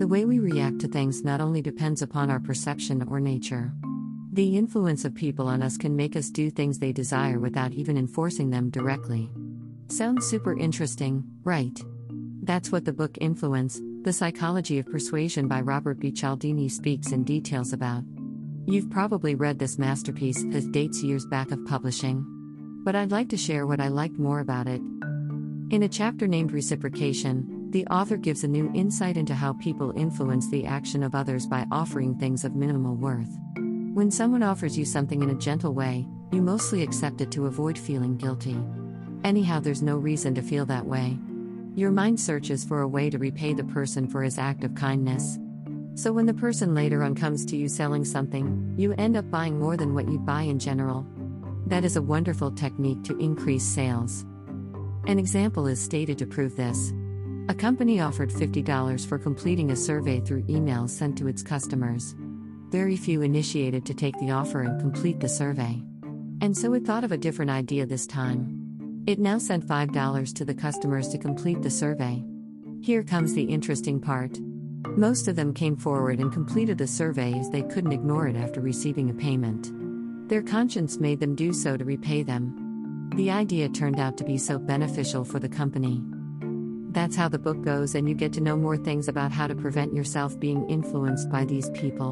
The way we react to things not only depends upon our perception or nature. The influence of people on us can make us do things they desire without even enforcing them directly. Sounds super interesting, right? That's what the book Influence The Psychology of Persuasion by Robert B. Cialdini speaks in details about. You've probably read this masterpiece as dates years back of publishing. But I'd like to share what I liked more about it. In a chapter named Reciprocation, the author gives a new insight into how people influence the action of others by offering things of minimal worth. When someone offers you something in a gentle way, you mostly accept it to avoid feeling guilty. Anyhow, there's no reason to feel that way. Your mind searches for a way to repay the person for his act of kindness. So when the person later on comes to you selling something, you end up buying more than what you'd buy in general. That is a wonderful technique to increase sales. An example is stated to prove this. A company offered $50 for completing a survey through emails sent to its customers. Very few initiated to take the offer and complete the survey. And so it thought of a different idea this time. It now sent $5 to the customers to complete the survey. Here comes the interesting part. Most of them came forward and completed the survey as they couldn't ignore it after receiving a payment. Their conscience made them do so to repay them. The idea turned out to be so beneficial for the company. That's how the book goes, and you get to know more things about how to prevent yourself being influenced by these people.